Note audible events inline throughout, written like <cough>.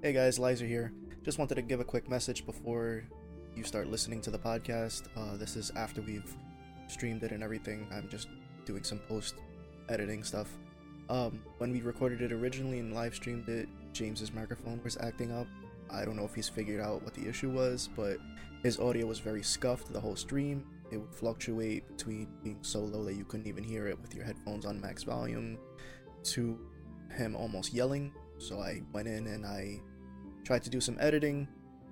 Hey guys, Lizer here. Just wanted to give a quick message before you start listening to the podcast. Uh, this is after we've streamed it and everything. I'm just doing some post editing stuff. Um, when we recorded it originally and live streamed it, James's microphone was acting up. I don't know if he's figured out what the issue was, but his audio was very scuffed the whole stream. It would fluctuate between being so low that you couldn't even hear it with your headphones on max volume to him almost yelling. So I went in and I tried to do some editing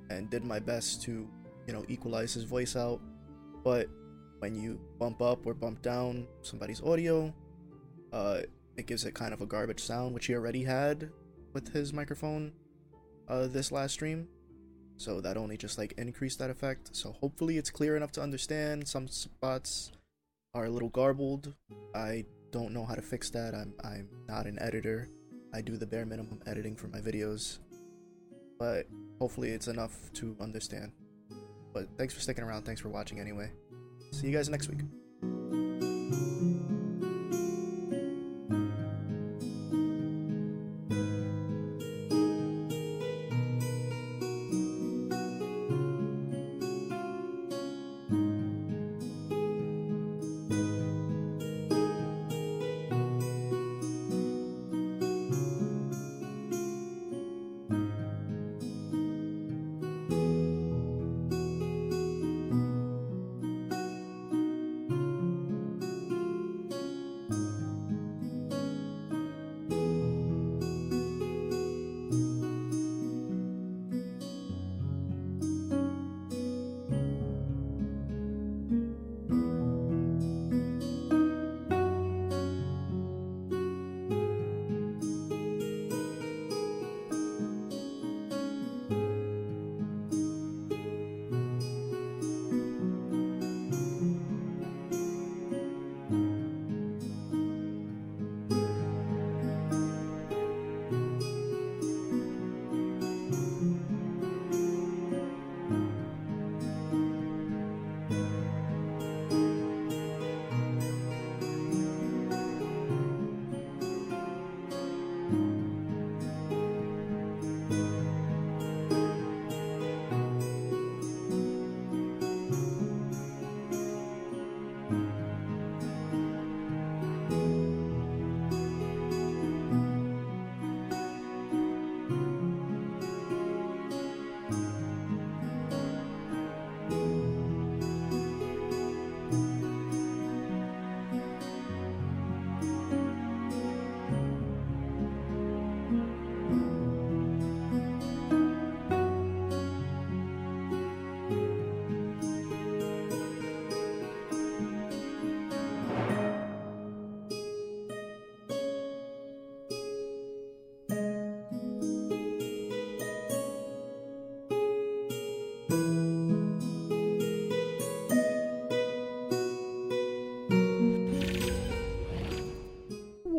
and did my best to, you know, equalize his voice out. But when you bump up or bump down somebody's audio, uh, it gives it kind of a garbage sound, which he already had with his microphone uh, this last stream. So that only just like increased that effect. So hopefully it's clear enough to understand. Some spots are a little garbled. I don't know how to fix that. I'm I'm not an editor. I do the bare minimum editing for my videos. But hopefully it's enough to understand. But thanks for sticking around. Thanks for watching anyway. See you guys next week.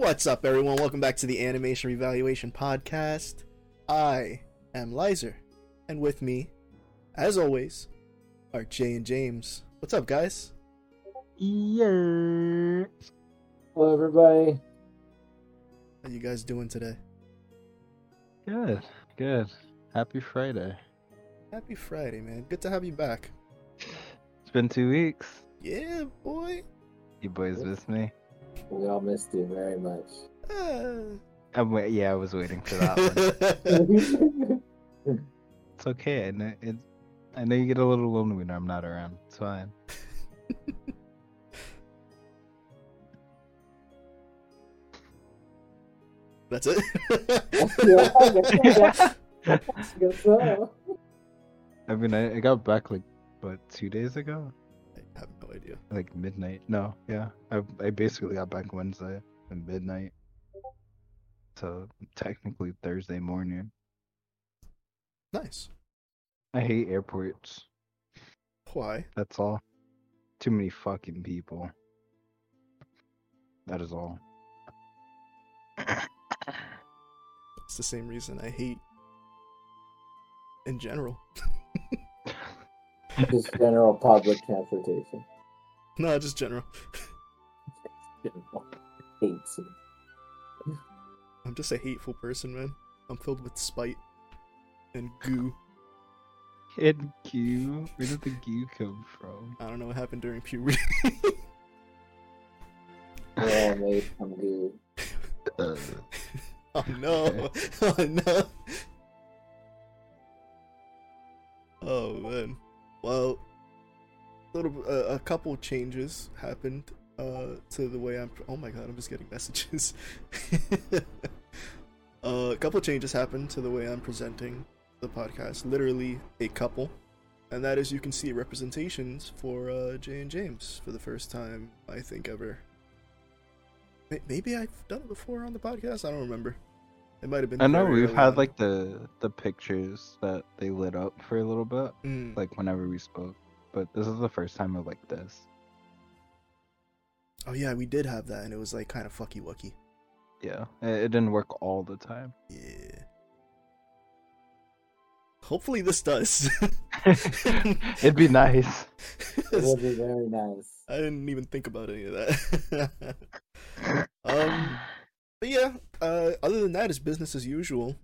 What's up, everyone? Welcome back to the Animation Revaluation Podcast. I am Lizer, and with me, as always, are Jay and James. What's up, guys? Yeah. Hello, everybody. How you guys doing today? Good. Good. Happy Friday. Happy Friday, man. Good to have you back. It's been two weeks. Yeah, boy. You boys miss me. We all missed you very much. I'm wait- yeah, I was waiting for that one. <laughs> It's okay. I know, it, I know you get a little lonely when I'm not around. It's fine. <laughs> That's it. Yeah, I I guess <laughs> so. I mean, I, I got back like, but two days ago? I have no idea. Like midnight. No, yeah. I, I basically got back Wednesday at midnight. So technically Thursday morning. Nice. I hate airports. Why? That's all. Too many fucking people. That is all. It's the same reason I hate in general. Just general public transportation. <laughs> no, just general. General Hates <laughs> it. I'm just a hateful person, man. I'm filled with spite. and goo. And goo? Where did the goo come from? I don't know what happened during puberty. <laughs> We're all made from goo. Uh, oh no! Oh no! Oh man. Well, little uh, a couple changes happened uh to the way I'm. Oh my god! I'm just getting messages. <laughs> uh, a couple changes happened to the way I'm presenting the podcast. Literally a couple, and that is you can see representations for uh, Jay and James for the first time I think ever. May- Maybe I've done it before on the podcast. I don't remember. It might have been. I know we've had like the the pictures that they lit up for a little bit, Mm. like whenever we spoke. But this is the first time I like this. Oh yeah, we did have that, and it was like kind of fucky wucky. Yeah, it, it didn't work all the time. Yeah. Hopefully this does. <laughs> It'd be <laughs> nice. It would be very nice. I didn't even think about any of that. <laughs> um, but yeah. Uh, other than that, it's business as usual.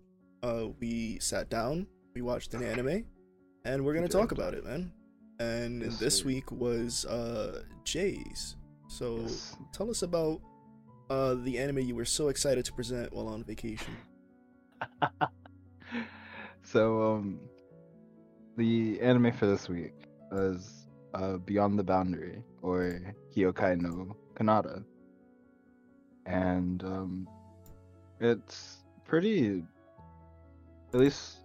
Uh, we sat down, we watched an anime, and we're gonna talk about it, man. And Yes, this sir. week was uh Jay's. So Yes. tell us about uh the anime you were so excited to present while on vacation. <laughs> so um the anime for this week is uh Beyond the Boundary or Kyokai no Kanata. And um it's pretty at least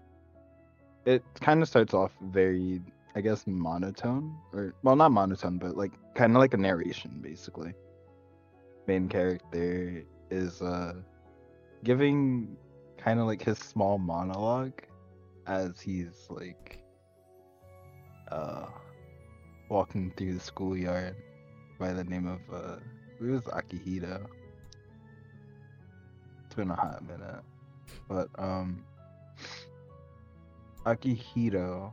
it kind of starts off very I guess monotone or well not monotone but like kind of like a narration basically. Main character is uh giving kind of like his small monologue as he's like uh walking through the schoolyard by the name of uh it was Akihito. It's been a hot minute. But um Akihito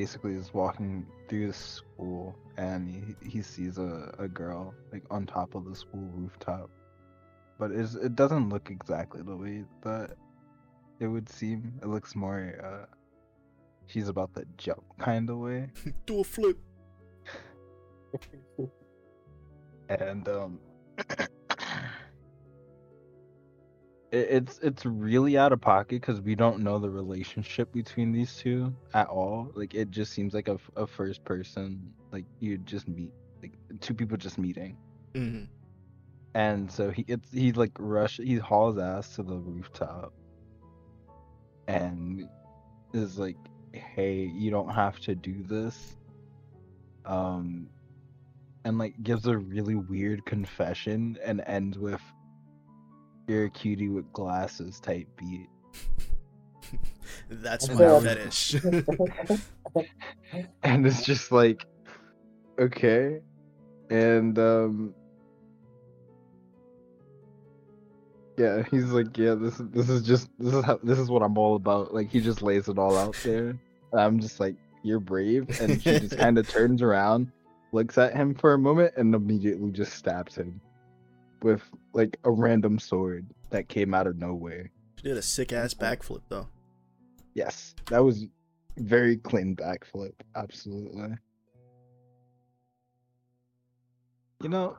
basically is walking through the school and he, he sees a, a girl like on top of the school rooftop but it's, it doesn't look exactly the way that it would seem. It looks more uh she's about to jump kind of way. <laughs> Do a flip. <laughs> And um <clears throat> it's it's really out of pocket because we don't know the relationship between these two at all. Like it just seems like a, a first person like you just meet like two people just meeting. hmm And so he it's he like rush he hauls ass to the rooftop and is like, Hey, you don't have to do this. Um and like gives a really weird confession and ends with You're a cutie with glasses type beat. <laughs> That's my fetish. <laughs> And it's just like okay. And um Yeah, he's like, yeah, this is this is just this is how this is what I'm all about. Like he just lays it all out <laughs> there. I'm just like, you're brave, and she just kind of turns around, looks at him for a moment, and immediately just stabs him with like a random sword that came out of nowhere. She did a sick ass backflip though. Yes, that was very clean backflip. Absolutely. You know,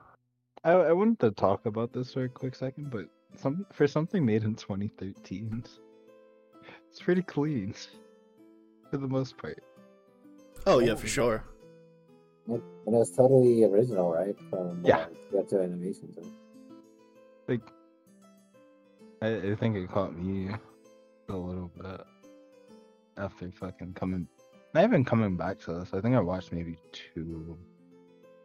I I wanted to talk about this for a quick second, but some for something made in 2013, it's pretty clean for the most part. Oh yeah, for sure. And it was totally original, right? From Yeah. uh, Kyoto Animation. So. Like, I, I think it caught me a little bit after fucking coming. Not even coming back to this. I think I watched maybe two,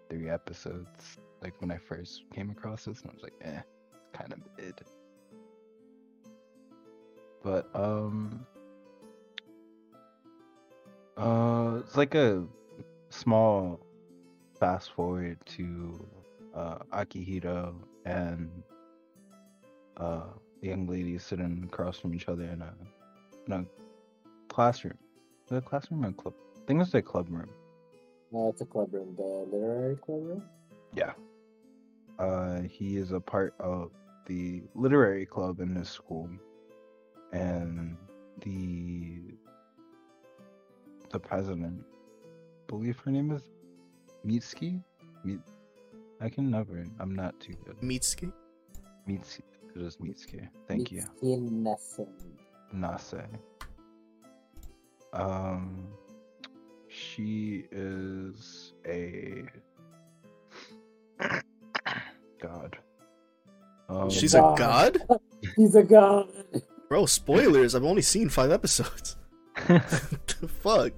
three episodes. Like when I first came across this, and I was like, eh, kind of mid. But um, uh, it's like a small fast forward to uh Akihito and uh the young ladies sitting across from each other in a in a classroom. Is it a classroom or a club? I think it's a club room. No, it's a club room, the literary club room. Yeah. Uh, he is a part of the literary club in his school, and the the president. believe her name is Mitski. Mit- I can never. I'm not too good. Mitsuki. Mitski. It is Mitski. Thank you. Mitsuki Nase. Um, she is a <coughs> god. Um, She's a God. god? <laughs> He's a god. Bro, spoilers. I've only seen five episodes. <laughs> the fuck?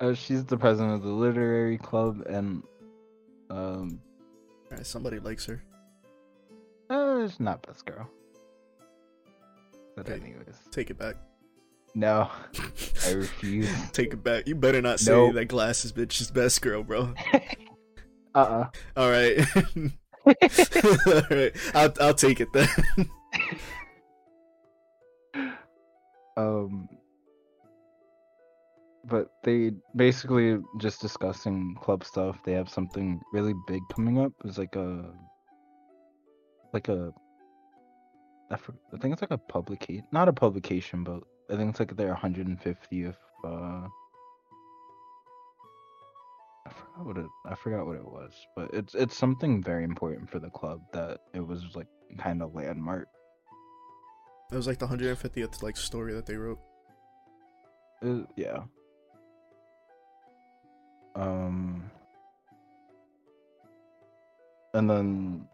uh, she's the president of the literary club, and um, Alright, somebody likes her. Uh, it's not best girl. But Hey. anyways, Take it back. no, <laughs> I refuse. Take it back. You better not say Nope. that glasses bitch is best girl, bro. <laughs> Uh uh Alright. <laughs> Alright. I'll I'll take it then. um but they basically just discussing club stuff they have something really big coming up it's like a like a I, for, I think it's like a publication not a publication but i think it's like their 150th uh I forgot what it I forgot what it was, but it's it's something very important for the club that it was like kind of landmark. It was like the 150th like story that they wrote. Uh, yeah. Um. And then,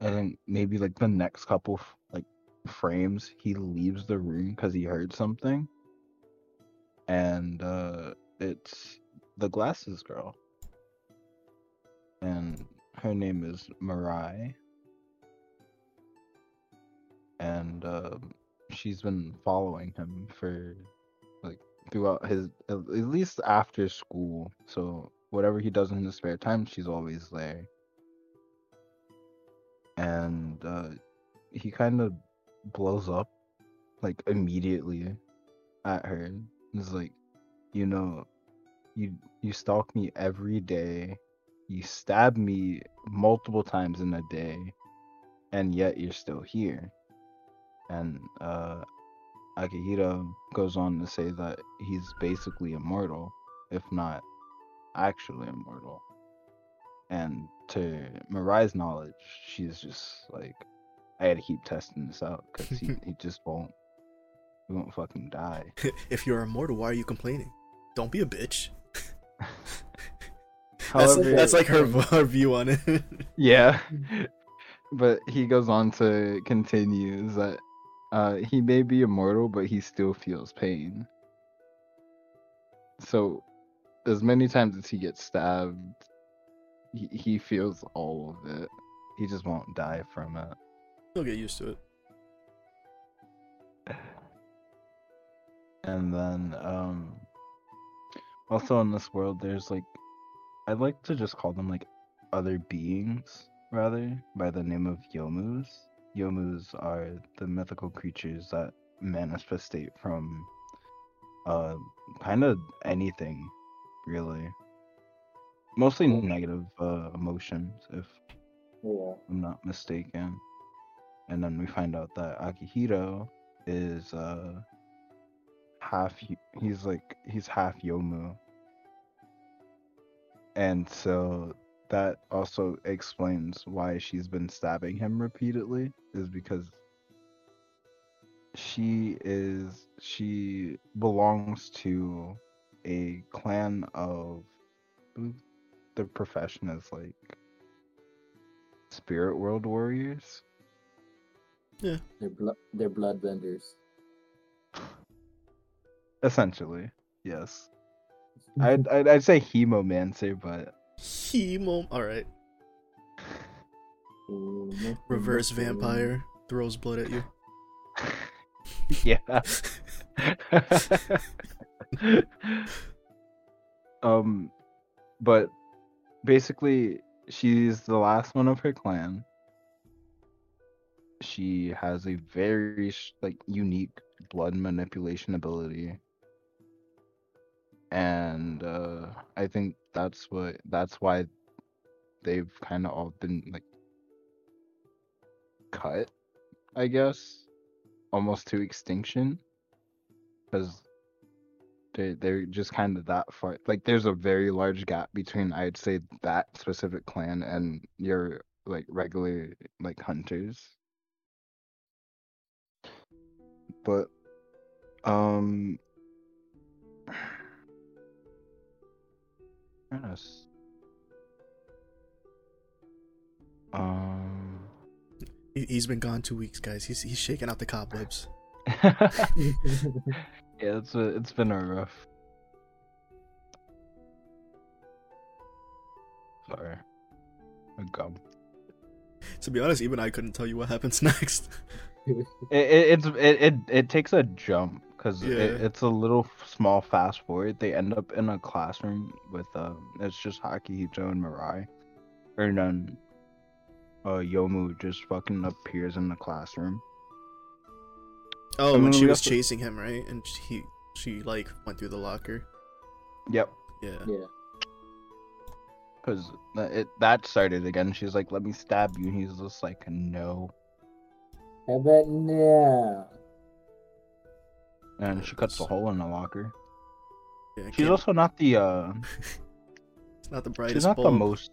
Think maybe like the next couple like frames, he leaves the room because he heard something, and uh, it's the glasses girl, and her name is Mirai, and um, she's been following him for like throughout his at least after school. So whatever he does in his spare time, she's always there. And uh, he kind of blows up like immediately at her. It's like, you know, you you stalk me every day. You stab me multiple times in a day, and yet you're still here. And uh, Akihito goes on to say that he's basically immortal, if not actually immortal. And to Mirai's knowledge, she's just like, I had to keep testing this out because he, <laughs> he just won't, he won't fucking die. <laughs> if you're immortal, why are you complaining? Don't be a bitch. <laughs> That's, However, that's like her, her view on it. Yeah. But he goes on to continue that uh, he may be immortal, but he still feels pain. So, as many times as he gets stabbed, he, he feels all of it. He just won't die from it. He'll get used to it. And then, um, also in this world, there's like, I'd like to just call them like other beings, rather, by the name of Yomus. Yomus are the mythical creatures that manifestate from, uh, kind of anything, really. Mostly negative uh, emotions, if Yeah. I'm not mistaken. And then we find out that Akihito is uh half. He's like he's half Yomu. And so that also explains why she's been stabbing him repeatedly is because she is she belongs to a clan of I believe the profession is like spirit world warriors Yeah, They're blood. They're blood benders. essentially yes <laughs> I'd, I'd i'd say hemomancer but Hemo. Alright. Mhm. <laughs> Reverse vampire. Throws blood at you. <laughs> yeah um but basically she's the last one of her clan. She has a very like unique blood manipulation ability. And uh i think that's what that's why they've kind of all been like cut i guess almost to extinction. Because they they're just kind of that far. Like there's a very large gap between I'd say that specific clan and your like regular like hunters. But um <sighs> yes. Um He, he's been gone two weeks, guys. He's he's shaking out the cobwebs. <laughs> <laughs> <laughs> yeah, it's a, it's been a rough. Sorry. A gum. To be honest, even I couldn't tell you what happens <laughs> next. It, it it's it, it it takes a jump because Yeah. it, it's a little small fast forward. They end up in a classroom with um it's just Akihito and Mirai, and then uh Yomu just fucking appears in the classroom. Oh, I when she was also- chasing him, right? And he she like went through the locker. Yep. Yeah. yeah. Because it that started again. She's like, "Let me stab you," and he's just like, "No." I bet no. And she cuts a hole in the locker. yeah She's Kim- also not the uh not the brightest. <laughs> she's not the most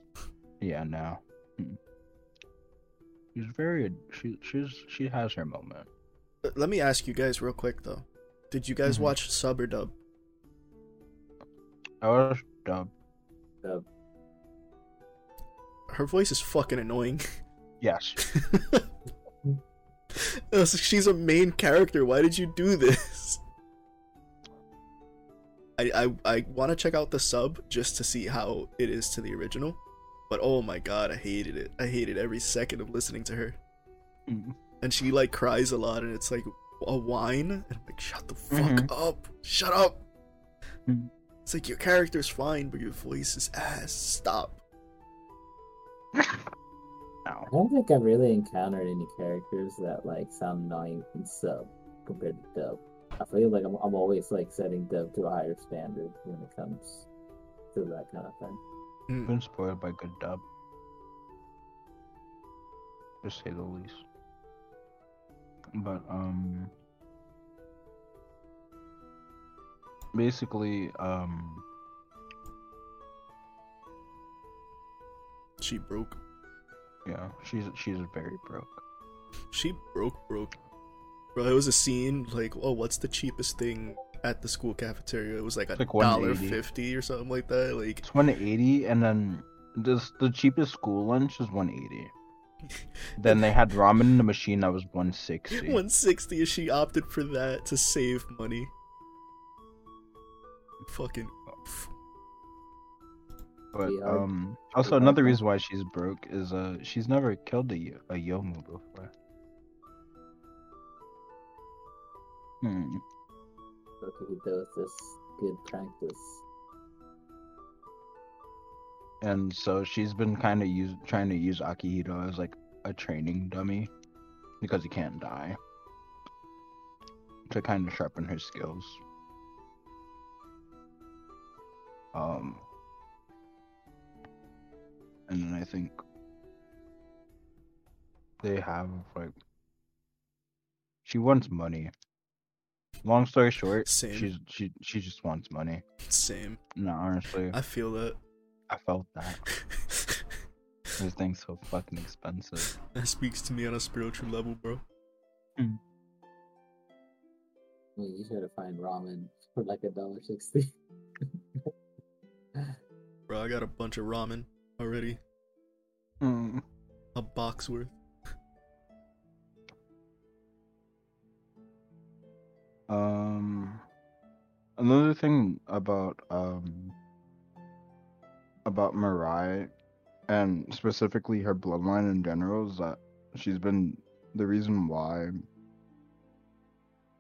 Yeah, no. Mm. She's very she she's she has her moment. Uh, Let me ask you guys real quick though. Did you guys Mhm. watch sub or dub? I was dub. So, Her voice is fucking annoying. Yes. <laughs> She's a main character. Why did you do this? I I, I want to check out the sub just to see how it is to the original. But oh my god, I hated it. I hated every second of listening to her. Mm. And she like cries a lot, and it's like a whine. And I'm like, shut the fuck Mhm. up! Shut up! Mhm. It's like your character's fine, but your voice is ass. Stop. I don't think I've really encountered any characters that like sound annoying in sub compared to dub. I feel like I'm, I'm always like setting dub to a higher standard when it comes to that kind of thing. Mm. Been spoiled by good dub. To say the least. But um basically um She broke. yeah, she's she's very broke. She broke, broke. Bro, it was a scene like, oh, what's the cheapest thing at the school cafeteria? It was like a like dollar fifty or something like that. Like, It's 180 and then this the cheapest school lunch is 180. Then they had ramen in the machine that was 160. <laughs> one sixty. She opted for that to save money. Fucking. But um, also another reason why she's broke is uh she's never killed a a Yomu before. Hmm. Okay, he does this good practice. And so she's been kind of use trying to use Akihito as like a training dummy because he can't die to kind of sharpen her skills. Um, and then I think they have like she wants money. Long story short, Same. she's she she just wants money. Same. No, honestly, I feel that. I felt that. This thing's so fucking expensive. <laughs> that speaks to me on a spiritual level, bro. I mean, you should find ramen for like a dollar sixty. <laughs> Bro, I got a bunch of ramen already. Mm. A box worth. Um, another thing about um about Mirai, and specifically her bloodline in general, is that she's been the reason why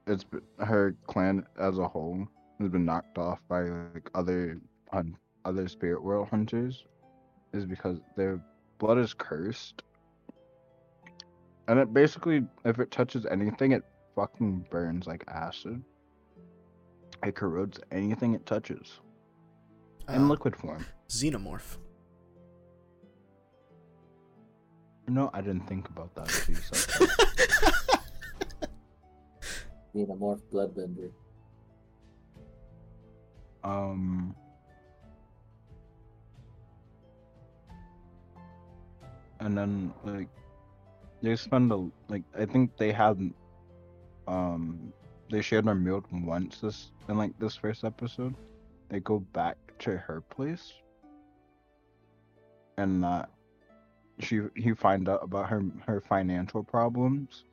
it's been, her clan as a whole has been knocked off by like other other spirit world hunters, is because their blood is cursed. And it basically, if it touches anything, it fucking burns like acid. It corrodes anything it touches in Ah, liquid form. Xenomorph. No, I didn't think about that. until you said <laughs> that. Need a morph bloodbender. Um. And then like they spend a like I think they had um they shared their meal once this in like this first episode. They go back to her place. And uh she he find out about her her financial problems.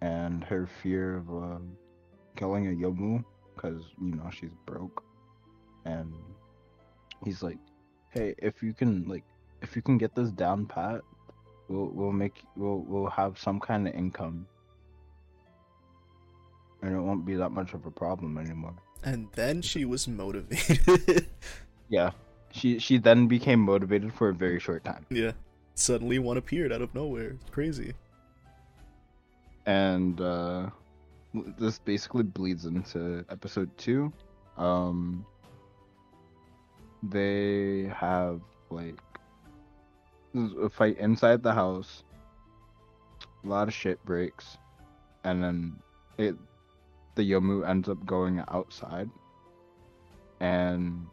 And her fear of uh, killing a yomu because you know she's broke. And he's like hey if you can like if you can get this down pat we'll we'll make we'll we'll have some kind of income. And it won't be that much of a problem anymore And then she was motivated. <laughs> yeah she she then became motivated for a very short time yeah. Suddenly one appeared out of nowhere. Crazy. and uh this basically bleeds into episode two um they have like a fight inside the house a lot of shit breaks and then it the yomu ends up going outside and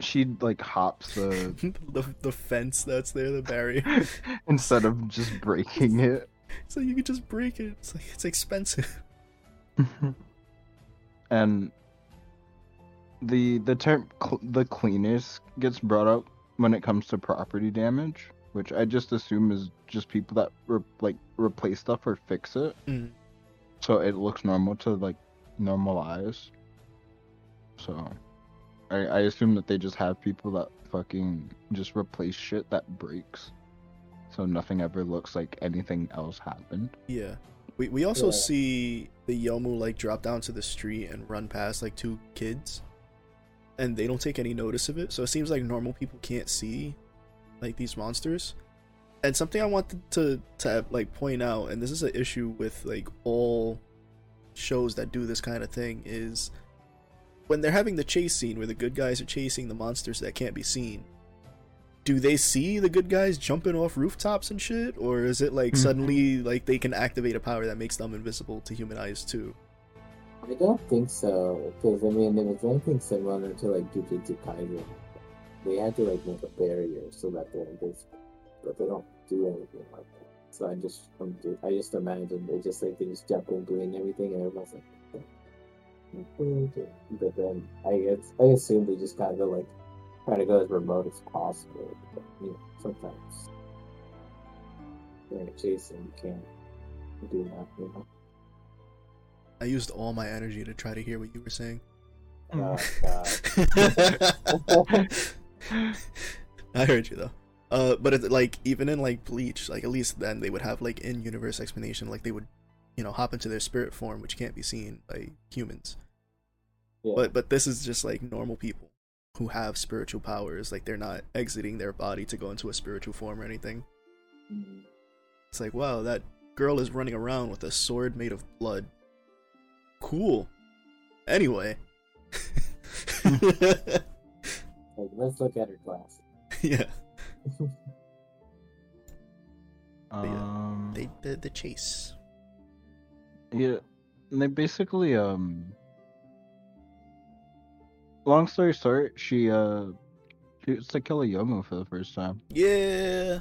she like hops the <laughs> the the fence that's there, the barrier. <laughs> instead of just breaking it <laughs> so you could just break it. It's like it's expensive. and the the term cl- the cleaners gets brought up when it comes to property damage, which I just assume is just people that re- like replace stuff or fix it, Mm. so it looks normal to like normal eyes. So, I I assume that they just have people that fucking just replace shit that breaks, so nothing ever looks like anything else happened. Yeah. We we also Yeah. see the Yomu like drop down to the street and run past like two kids. And they don't take any notice of it. So it seems like normal people can't see like these monsters. And something I wanted to to like point out and this is an issue with like all shows that do this kind of thing is when they're having the chase scene where the good guys are chasing the monsters that can't be seen do they see the good guys jumping off rooftops and shit or is it like Mhm. suddenly like they can activate a power that makes them invisible to human eyes too I don't think so, because I mean, if it's anything similar to like Jujutsu Kaisen, they had to like make a barrier so that they're invisible, but they don't do anything like that. So I just, um, do- I just imagine they just like they just jump in doing everything, and everyone's like, "Okay." but then I guess I assume they just kind of like try to go as remote as possible. But, you know, sometimes during a chase and you can't do that, you know. i used all my energy to try to hear what you were saying Oh, <laughs> God. <laughs> <laughs> <laughs> i heard you though. Uh but it, like even in like bleach like at least then they would have like in universe explanation like they would you know hop into their spirit form which can't be seen by humans. Yeah. but but this is just like normal people who have spiritual powers. Like they're not exiting their body to go into a spiritual form or anything. Mhm. it's like wow that girl is running around with a sword made of blood. Cool. Anyway <laughs> <laughs> Like, let's look at her class. yeah <laughs> <laughs> yeah, Um, they the, the chase Yeah, and they basically um. Long story short, she uh, she was to kill a Yomu for the first time, yeah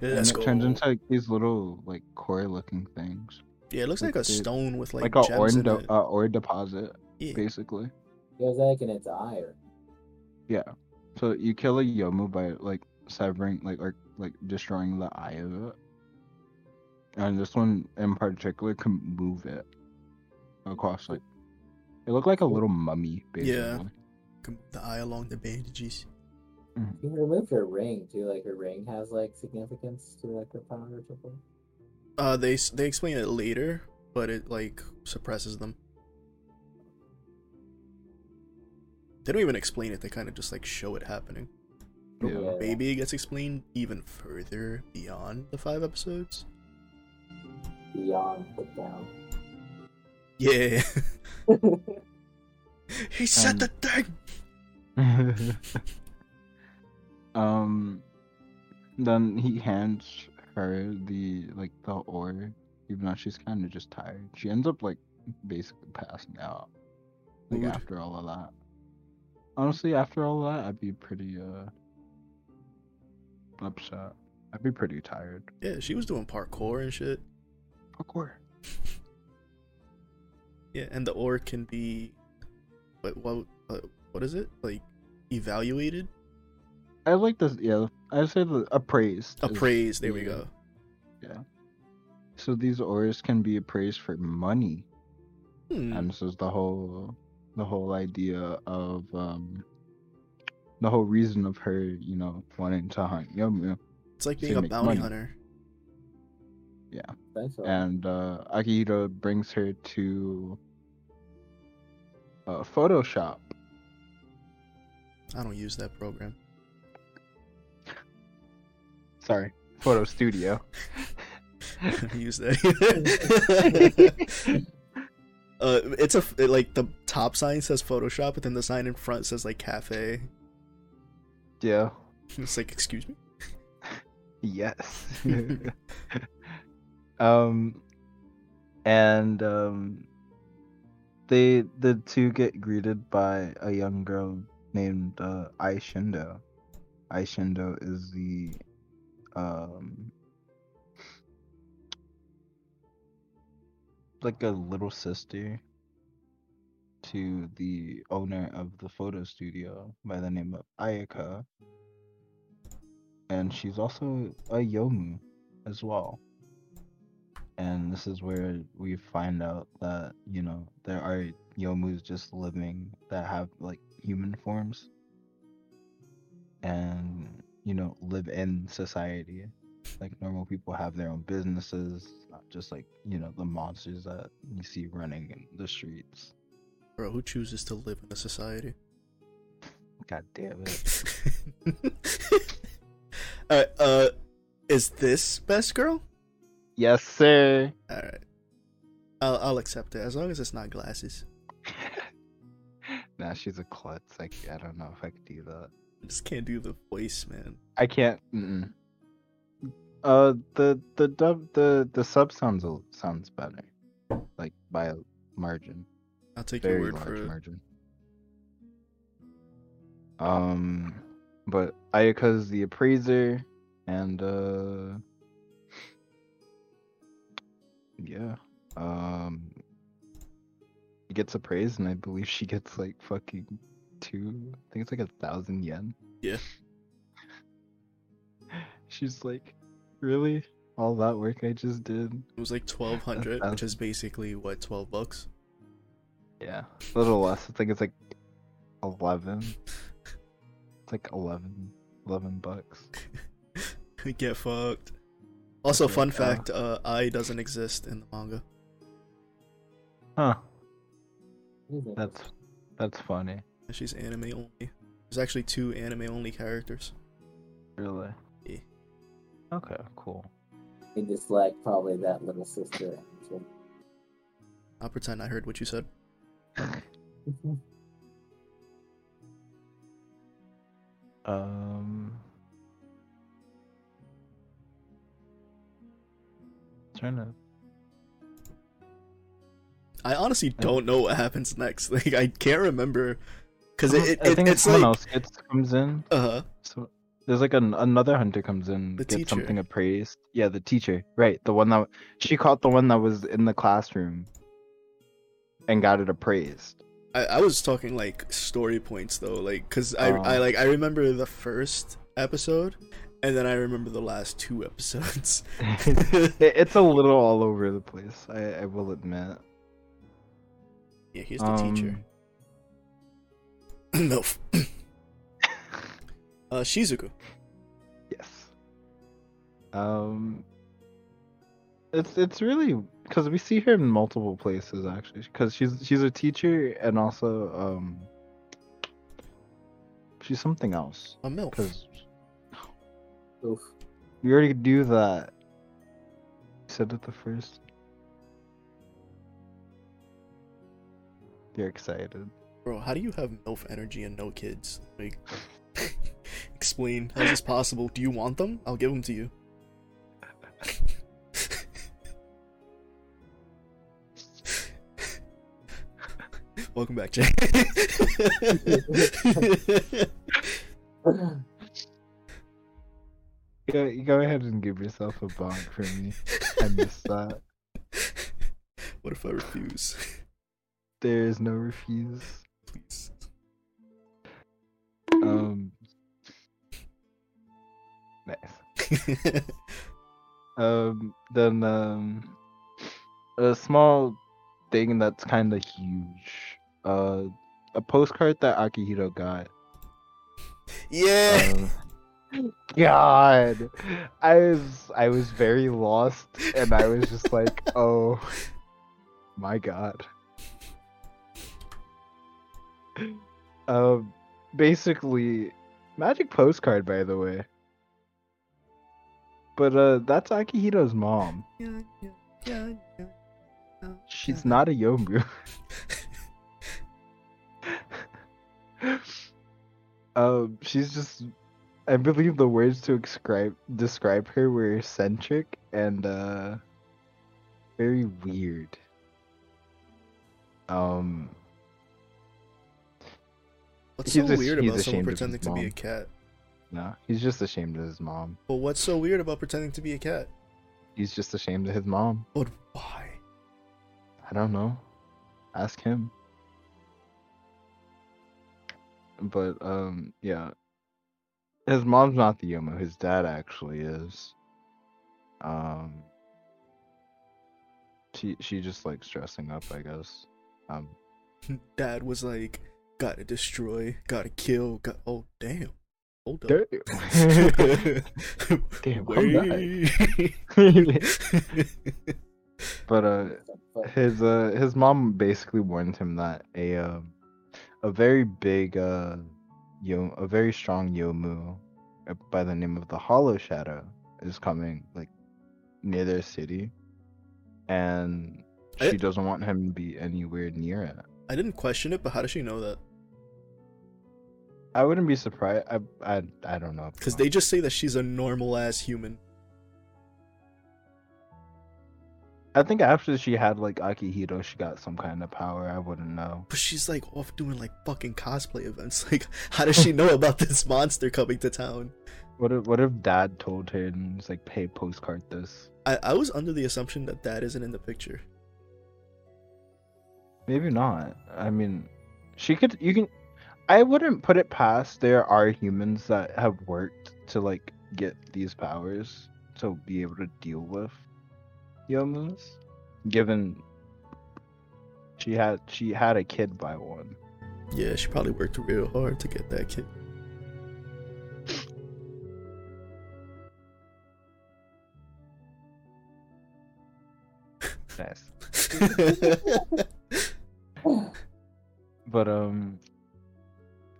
let's and go it turns into like these little like core-looking things, yeah it looks like like a the- stone with like, like, a gems ore in de- it. uh, ore deposit, yeah. basically. It was like in its eye. Or... Yeah. So you kill a Yomu by like severing, like or like destroying the eye of it, and this one in particular can move it across like. It looked like a little mummy, basically. Yeah. The eye along the bandages You can remove her ring too. Like her ring has like significance to like her power or something. uh they they explain it later but it like suppresses them they don't even explain it they kind of just like show it happening Yeah. It gets explained even further beyond the five episodes Beyond the down. yeah <laughs> he said Um, the thing <laughs> um, then he hands her the like the ore, even though she's kind of just tired. She ends up like basically passing out. Like after all of that. Honestly, after all that, I'd be pretty uh upset. I'd be pretty tired. Yeah, she was doing parkour and shit. Parkour. <laughs> Yeah, and the ore can be, what what what, is it like? Evaluated, I like this. Yeah, I say the appraised. is- appraised. There we go. Yeah. So these ores can be appraised for money, Hmm. and this is the whole, the whole idea of um, the whole reason of her, you know, wanting to hunt Yomu. It's like being a bounty money. hunter. Yeah. so. and uh, Akihiro brings her to uh, Photoshop. I don't use that program. Sorry, Photo Studio. <laughs> I use that. <laughs> <laughs> uh, it's a it, like the top sign says Photoshop, but then the sign in front says like cafe. yeah. <laughs> It's like, excuse me. Yes. <laughs> <laughs> um, and um, they the two get greeted by a young girl named uh, Ai Shindo. Ai Shindo is the um like a little sister to the owner of the photo studio by the name of Ayaka. And she's also a Yomu as well. And this is where we find out that, you know, there are Yomus just living that have like human forms and, you know, live in society. Like normal people have their own businesses, just like, you know, the monsters that you see running in the streets. Bro, who chooses to live in a society? God damn it. <laughs> Alright, uh, is this best girl? Yes, sir. Alright. I'll, I'll accept it as long as it's not glasses. <laughs> nah, she's a klutz. Like, I don't know if I could do that. I just can't do the voice, man. I can't. Mm-mm. Uh, the the dub the the sub sounds sounds better, like by a margin, I'll take your word for it. margin. Um, but Ayaka's the appraiser, and uh, yeah, um, he gets appraised, and I believe she gets like fucking two. I think it's like a thousand yen. Yeah. <laughs> She's like, really? All that work Ai just did? It was like twelve hundred, That's- which is basically what twelve bucks. Yeah, a little less. I think it's like eleven. It's like 11, 11 bucks. <laughs> Get fucked. Also, fun uh, fact: uh, I doesn't exist in the manga. Huh? What is it? That's that's funny. She's anime only. There's actually two anime only characters. Really. Yeah. Okay. Cool. They dislike probably that little sister. I'll pretend I heard what you said. <laughs> Um. Trying to. I honestly don't know what happens next. <laughs> Like I can't remember, cause it, it, I it- think it's someone like else gets comes in. uh huh. So there's like an another hunter comes in, The gets teacher. something appraised. Yeah, the teacher, right? The one that she caught the one that was in the classroom, and got it appraised. I, I was talking like story points though, like cause I Oh. I like I remember the first episode, and then I remember the last two episodes. <laughs> It- it's a little all over the place. I, I will admit. yeah, he's the teacher. Um, <clears throat> Milf. Uh, Shizuku. Yes. Um. It's it's really because we see her in multiple places actually because she's she's a teacher and also um. She's something else A milk. because Oof. we already do that. You said it the first. You're excited. Bro, how do you have MILF energy and no kids? Like, explain. How is this possible? Do you want them? I'll give them to you. Welcome back, Jay. Go, go ahead and give yourself a bonk for me. I missed that. what if I refuse? There is no refuse. Please. Nice. <laughs> Um. Then um. A small thing that's kind of huge. Uh, a postcard that Akihito got. yeah. Um, God, I was I was very lost, and I was just like, <laughs> oh my God. Um, basically, magic postcard, by the way. But uh, that's Akihito's mom. She's not a Yomu. <laughs> um, she's just. I believe the words to describe describe her were eccentric and uh, very weird. Um, What's so weird about someone ashamed of his pretending to be a cat? No, he's just ashamed of his mom. But what's so weird about pretending to be a cat? He's just ashamed of his mom. But why? I don't know. Ask him. But um yeah. His mom's not the Yomu, his dad actually is. Um she she just likes dressing up, I guess. Um <laughs> Dad was like, gotta destroy, gotta kill, got. Oh damn! Hold up. Damn, Damn, I'm <laughs> but uh his uh his mom basically warned him that a um a very big uh yo a very strong yomu uh, by the name of the hollow shadow is coming like near their city. And I- she doesn't want him to be anywhere near it. I didn't question it, but how does she know that? I wouldn't be surprised i i, I don't know Because they just say that she's a normal ass human. i think after she had like akihito she got some kind of power i wouldn't know But she's like off doing like fucking cosplay events. <laughs> Like, how does she know about this monster coming to town? what if what if dad told her and he's like hey postcard this I, I was under the assumption that dad isn't in the picture. Maybe not. I mean, she could. You can. I wouldn't put it past. There are humans that have worked to like get these powers to be able to deal with Yomus. Given she had she had a kid by one. Yeah, she probably worked real hard to get that kid. Nice. <laughs> <laughs> <laughs> But um,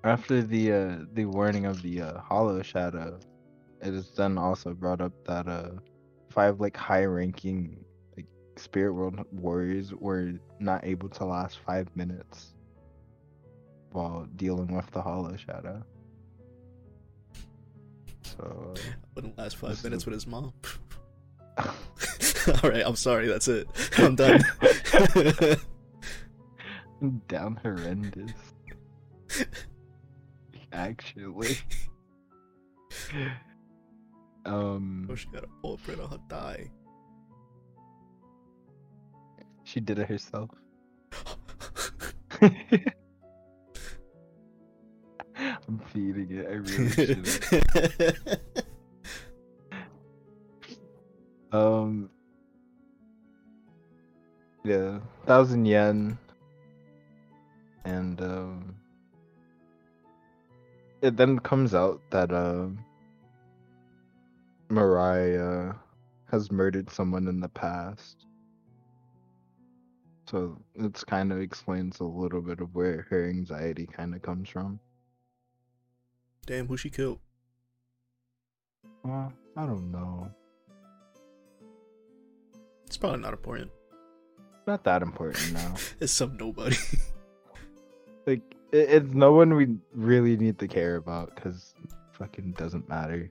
after the uh the warning of the uh, Hollow Shadow, it is then also brought up that uh five like high-ranking like Spirit World warriors were not able to last five minutes while dealing with the Hollow Shadow. So Wouldn't last five This is minutes with his mom. <laughs> <laughs> All right, I'm sorry. That's it. I'm done. I'm <laughs> down horrendous. Actually. <laughs> Um oh, she got a paw print on her thigh. she did it herself. <laughs> I'm feeding it. I really shouldn't. <laughs> Um. Yeah, thousand yen. And um. It then comes out that um. Mirai has murdered someone in the past. So it's kind of explains a little bit of where her anxiety kind of comes from. Damn, who she killed? Well, I don't know. It's probably not important. Not that important now. <laughs> It's some nobody. like it, it's no one we really need to care about because fucking doesn't matter.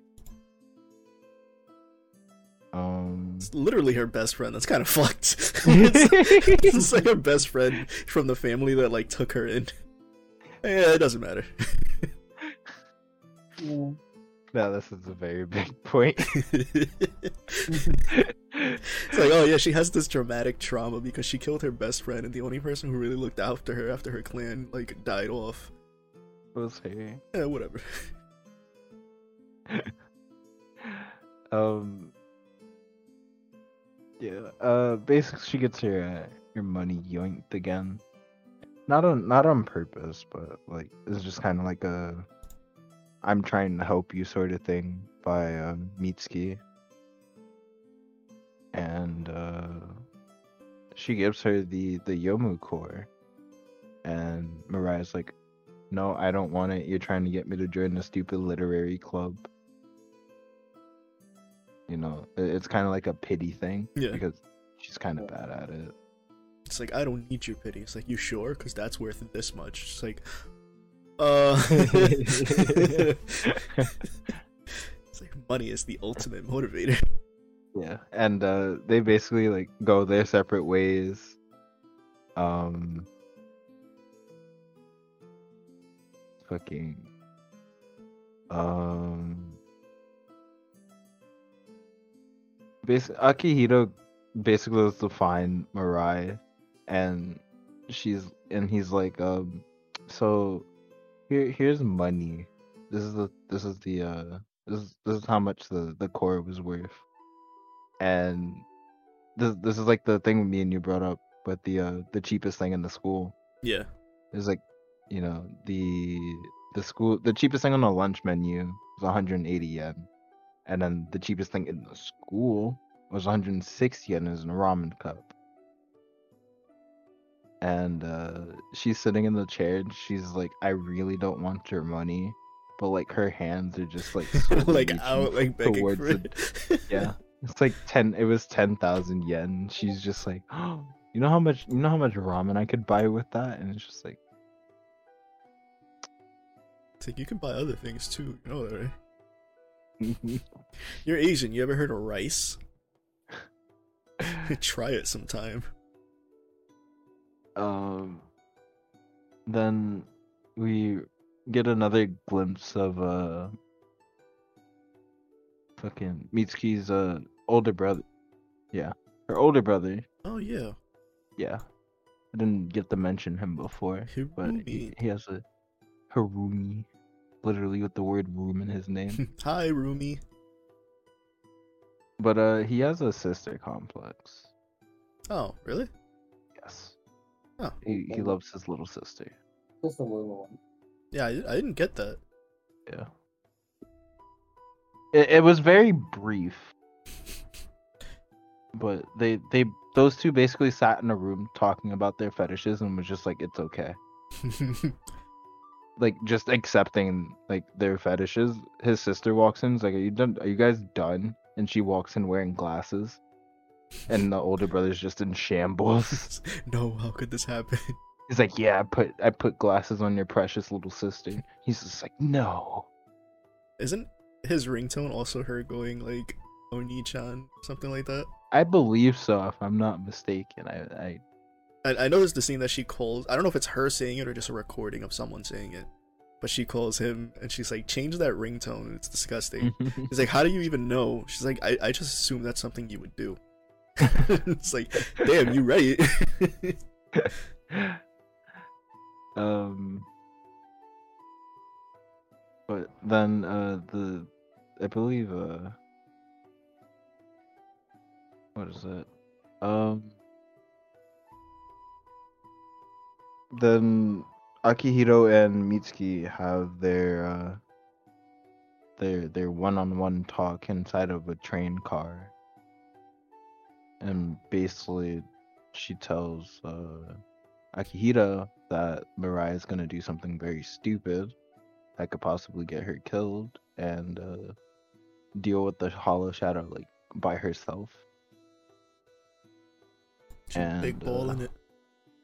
Um, It's literally her best friend. That's kind of fucked. it's, <laughs> <laughs> it's like her best friend from the family that like took her in. Yeah, it doesn't matter. Yeah. <laughs> no, this is a very big point. It's like, oh yeah, she has this dramatic trauma because she killed her best friend, and the only person who really looked after her after her clan like died off. Yeah, whatever. <laughs> <laughs> Um. Yeah. Uh. Basically, she gets her uh, her money yoinked again. Not on not on purpose, but like it's just kind of like a I'm trying to help you sort of thing by um, Mitsuki. And uh, she gives her the the Yomu core, and Mirai's like, "No, I don't want it. You're trying to get me to join the stupid literary club." You know, it's kind of like a pity thing Yeah. because she's kind of bad at it. It's like I don't need your pity. It's like you sure? Because that's worth this much. It's like, uh, <laughs> <laughs> it's like money is the ultimate motivator. Yeah, and uh, they basically like go their separate ways. Um, fucking, um, basically Akihito basically goes to find Mirai, and she's and he's like, um, so here here's money. This is the this is the uh this is this is how much the the core was worth and this this is like the thing me and you brought up, but the uh the cheapest thing in the school yeah, is like, you know, the the school the cheapest thing on the lunch menu was 180 yen, and then the cheapest thing in the school was 160 yen is in a ramen cup. And uh she's sitting in the chair and she's like, I really don't want your money, but like her hands are just like <laughs> like out, like begging towards the yeah. <laughs> It's like ten. It was ten thousand yen. She's just like, oh, <gasps> you know how much? You know how much ramen I could buy with that? And it's just like, It's like you can buy other things too. You know that, right? <laughs> You're Asian. You ever heard of rice? <laughs> Try it sometime. um. Then we get another glimpse of uh. Fucking Mitsuki's uh older brother. Yeah, her older brother. Oh yeah, Yeah, I didn't get to mention him before, but he, he has a Hiroomi, literally with the word room in his name. <laughs> Hi, Rumi. But uh, he has a sister complex. Oh, really? Yes. Oh. He he loves his little sister. Just a little one. Yeah, I, I didn't get that. Yeah. It it was very brief, but they they those two basically sat in a room talking about their fetishes and was just like it's okay. <laughs> Like just accepting like their fetishes. His sister walks in, is like, Are you done are you guys done? And she walks in wearing glasses. And the older brother's just in shambles. <laughs> no, how could this happen? He's like, Yeah, I put I put glasses on your precious little sister. He's just like, No. Isn't his ringtone also her going like Onii-chan, something like that? I believe so, if I'm not mistaken. I, I I, I know the scene that she calls. I don't know if it's her saying it or just a recording of someone saying it. But she calls him and she's like, change that ringtone. It's disgusting. <laughs> He's like, how do you even know? She's like, I, I just assume that's something you would do. <laughs> it's like, damn, you ready? <laughs> um but then uh the I believe uh what is it? Um then Akihito and Mitsuki have their uh their their one-on-one talk inside of a train car. And basically she tells uh Akihito that Mirai is gonna do something very stupid that could possibly get her killed and uh, deal with the Hollow Shadow like by herself. She's a big ball uh, in it.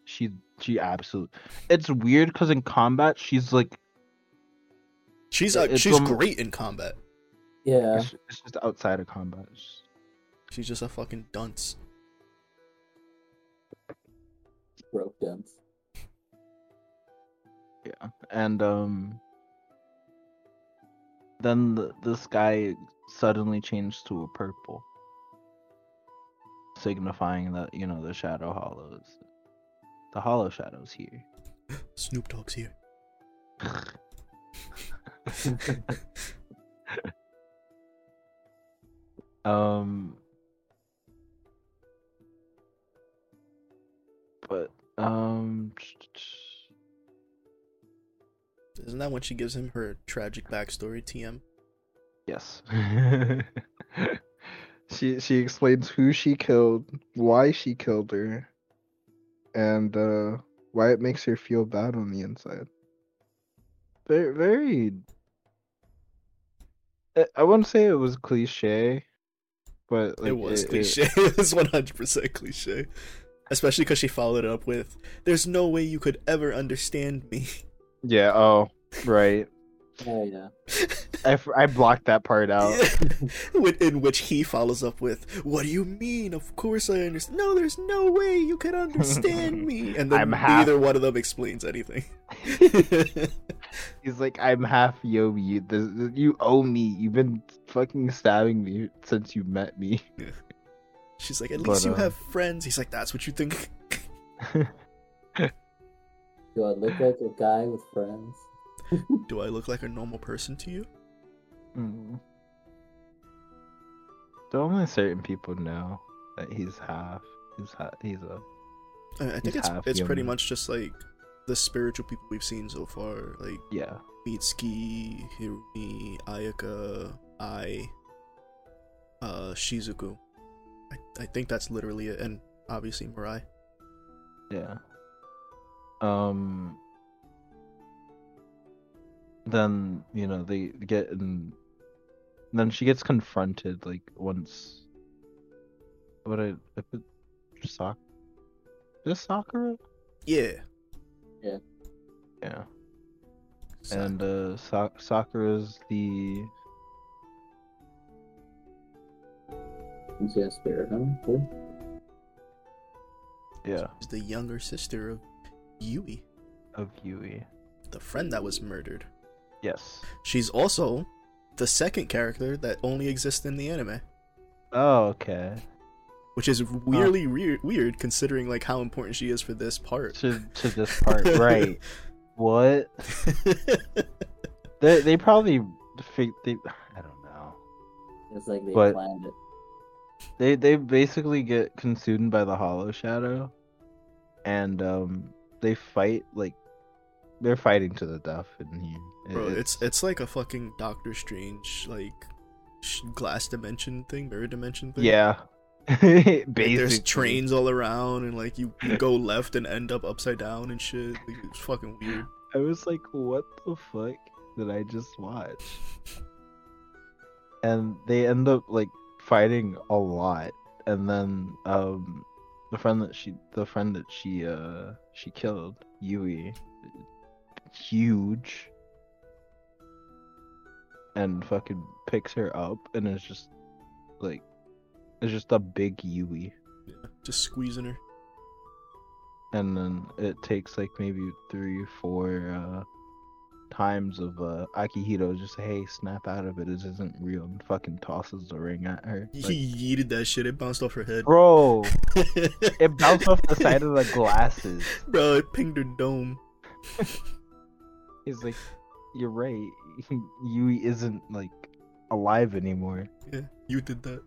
She she absolutely. It's weird because in combat she's like She's uh, it's she's almo- great in combat. Yeah. it's, it's just outside of combat. It's just- She's just a fucking dunce. Broke dunce. Yeah, and um, then the, the sky suddenly changed to a purple, signifying that you know the shadow hollows, the hollow shadows here. <gasps> Snoop Dogg's here. <laughs> um, but um, Isn't that when she gives him her tragic backstory? TM. yes. <laughs> she she explains who she killed, why she killed her, and uh why it makes her feel bad on the inside. Very very I- wouldn't say it was cliche, but like, it was cliche. <laughs> It, was one hundred percent cliche, especially because she followed it up with, "There's no way you could ever understand me." yeah. Oh, right. Oh yeah. <laughs> I, f- I blocked that part out. <laughs> With- In which he follows up with, "What do you mean? Of course I understand. No, there's no way you can understand me." <laughs> And then I'm half- neither one of them explains anything. He's like, I'm half Yobi. You, this, this- you owe me. You've been fucking stabbing me since you met me. She's like, "At But, least you uh, have friends." He's like, "That's what you think." Do I look like a guy with friends? Do I look like a normal person to you? Mm. Do only certain people know that he's half. He's ha- he's a I I think it's it's pretty much just like the spiritual people we've seen so far, like yeah. Mitsuki, Hiroomi, Ayaka, I, uh, Shizuku. I, I think that's literally it, and obviously Mirai. Yeah. Um. Then you know they get and Then she gets confronted like once. What I I put Sak. Is Sakura? Yeah. Yeah. And uh, Sa- Sakura's the Is he a spirit home? Cool. yeah She's the younger sister of Yui, of Yui. the friend that was murdered. Yes. She's also the second character that only exists in the anime, Oh, okay. which is weirdly weird, weird considering like how important she is for this part. To to this part, <laughs> right? What? <laughs> They they probably fig- they I don't know. It's like they But- planned it. They they basically get consumed by the Hollow Shadow, and um they fight like they're fighting to the death in here. It- Bro, it's it's like a fucking Doctor Strange like glass dimension thing, mirror dimension thing. yeah. <laughs> Like, there's trains all around, and like you you go left and end up upside down and shit. Like, it's fucking weird. I was like, what the fuck did I just watch? And they end up like fighting a lot, and then um the friend that she the friend that she uh she killed, Yui, huge, and fucking picks her up and is just like it's just a big Yui. Yeah, just squeezing her. and then it takes like maybe three four uh times of uh akihito just hey snap out of it this isn't real and fucking tosses the ring at her Like, he yeeted that shit. It bounced off her head. bro <laughs> it bounced off the side of the glasses Bro, it pinged her dome. <laughs> he's like you're right <laughs> yui isn't like alive anymore Yeah, you did that.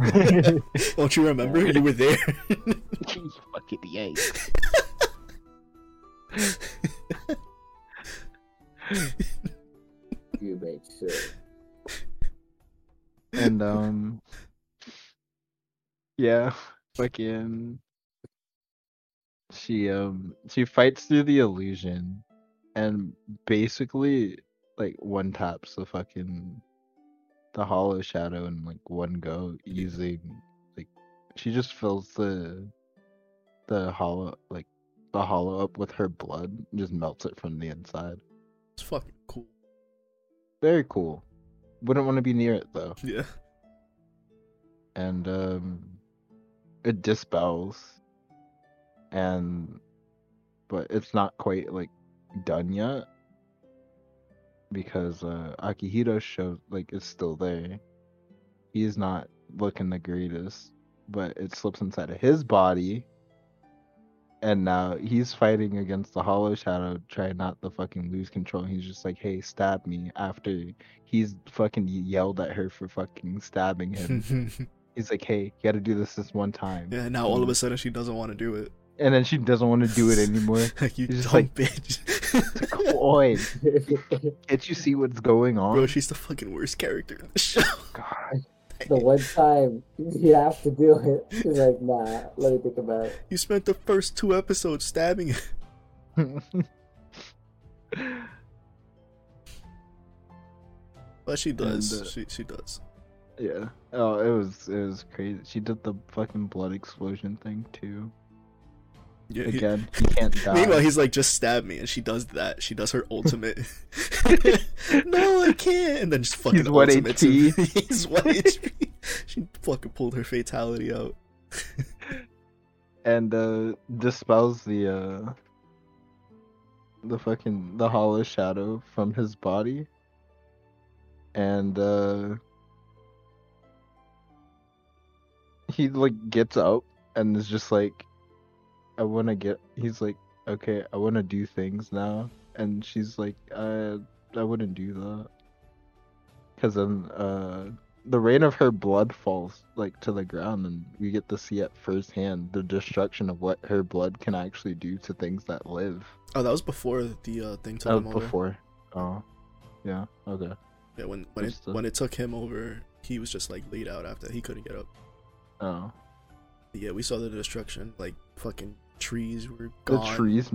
<laughs> <laughs> Don't you remember? You were there. you fucking yay You make sure. and um yeah fucking she um she fights through the illusion and basically like one taps the fucking the hollow shadow in like one go using like she just fills the the hollow like the hollow up with her blood and just melts it from the inside it's fucking cool. very cool wouldn't want to be near it though Yeah. and um, it dispels, and but it's not quite like done yet because uh, Akihito shows like it's still there. He's not looking the greatest, but it slips inside of his body. And now he's fighting against the Hollow Shadow, trying not to fucking lose control. He's just like, "Hey, stab me!" After he's fucking yelled at her for fucking stabbing him. <laughs> he's like, "Hey, you got to do this this one time." yeah, now all of a sudden she doesn't want to do it. And then she doesn't want to do it <laughs> anymore. like you He's dumb just like- bitch. Come on, <laughs> can't you see what's going on? Bro, she's the fucking worst character in the show. <laughs> God. the one time you have to do it, she's like, nah, let me think about it. You spent the first two episodes stabbing it. <laughs> But she does. And, uh, she she does. yeah. Oh, it was it was crazy. She did the fucking blood explosion thing too. Yeah, he- Again, <laughs> he can't die. Meanwhile, he's like, just stab me, and she does that. She does her ultimate. <laughs> <laughs> no, I can't. And then just fucking He's ultimate HP. to- He's one HP. She fucking pulled her fatality out. and uh dispels the uh the fucking the hollow shadow from his body and uh he like gets up and is just like i want to get he's like okay i want to do things now and she's like uh i wouldn't do that because then uh the rain of her blood falls like to the ground and we get to see at firsthand the destruction of what her blood can actually do to things that live Oh, that was before the uh, thing took that him was over. before oh yeah okay Yeah, when when it Understood. when it took him over, he was just like laid out after he couldn't get up. oh Yeah, we saw the destruction. Like fucking trees were the trees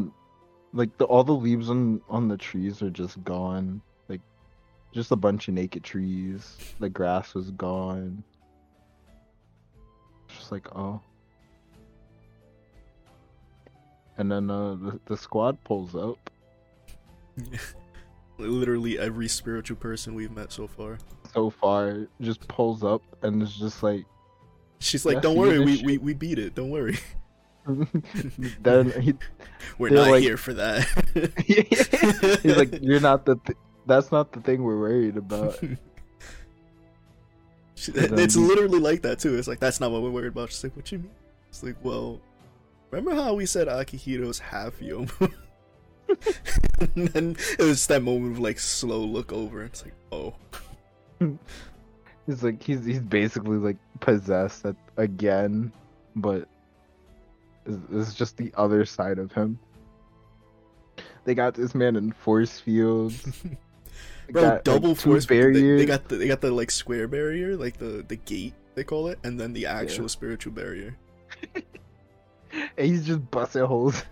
like the all the leaves on on the trees are just gone like just a bunch of naked trees the grass was gone just like oh and then uh the, the squad pulls up <laughs> Literally every spiritual person we've met so far. so far just pulls up and is just like She's like, "Don't worry, we, shit?" we we beat it. Don't worry, <laughs> then <laughs> he we're not like- here for that." <laughs> he's like you're not the th- that's not the thing we're worried about <laughs> She- then it's literally like that too. It's like that's not what we're worried about. She's like, "What you mean?" It's like, "Well, remember how we said Akihito's half Yomu?" and then it was that moment of like slow look over. It's like, oh, he's like he's he's basically like possessed again but it's, it's just the other side of him they got this man in force fields <laughs> They bro, got, like, double two force they- They, got the they got the like square barrier, like the the gate they call it, and then the actual Yeah. spiritual barrier. <laughs> and he's just busting holes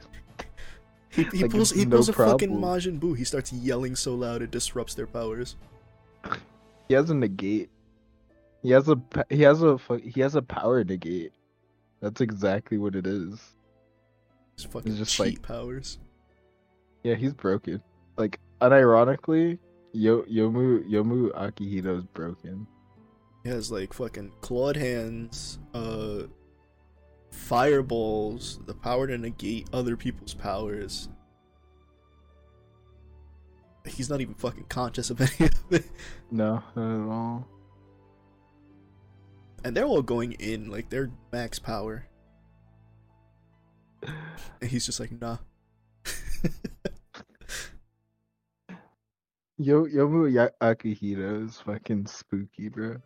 He, he <laughs> Like, pulls he no pulls a fucking problem. Majin Buu. He starts yelling so loud it disrupts their powers. he has a negate he has a he has a he has a power negate that's exactly what it is It's fucking just cheat like- powers. yeah he's broken like unironically Yo Yomu Yomu Akihito's broken He has like fucking clawed hands, uh, fireballs, the power to negate other people's powers. He's not even fucking conscious of any of it. no not at all And they're all going in, like they're max power. And he's just like, nah. <laughs> Yo Yomu Akihito is fucking spooky, bro.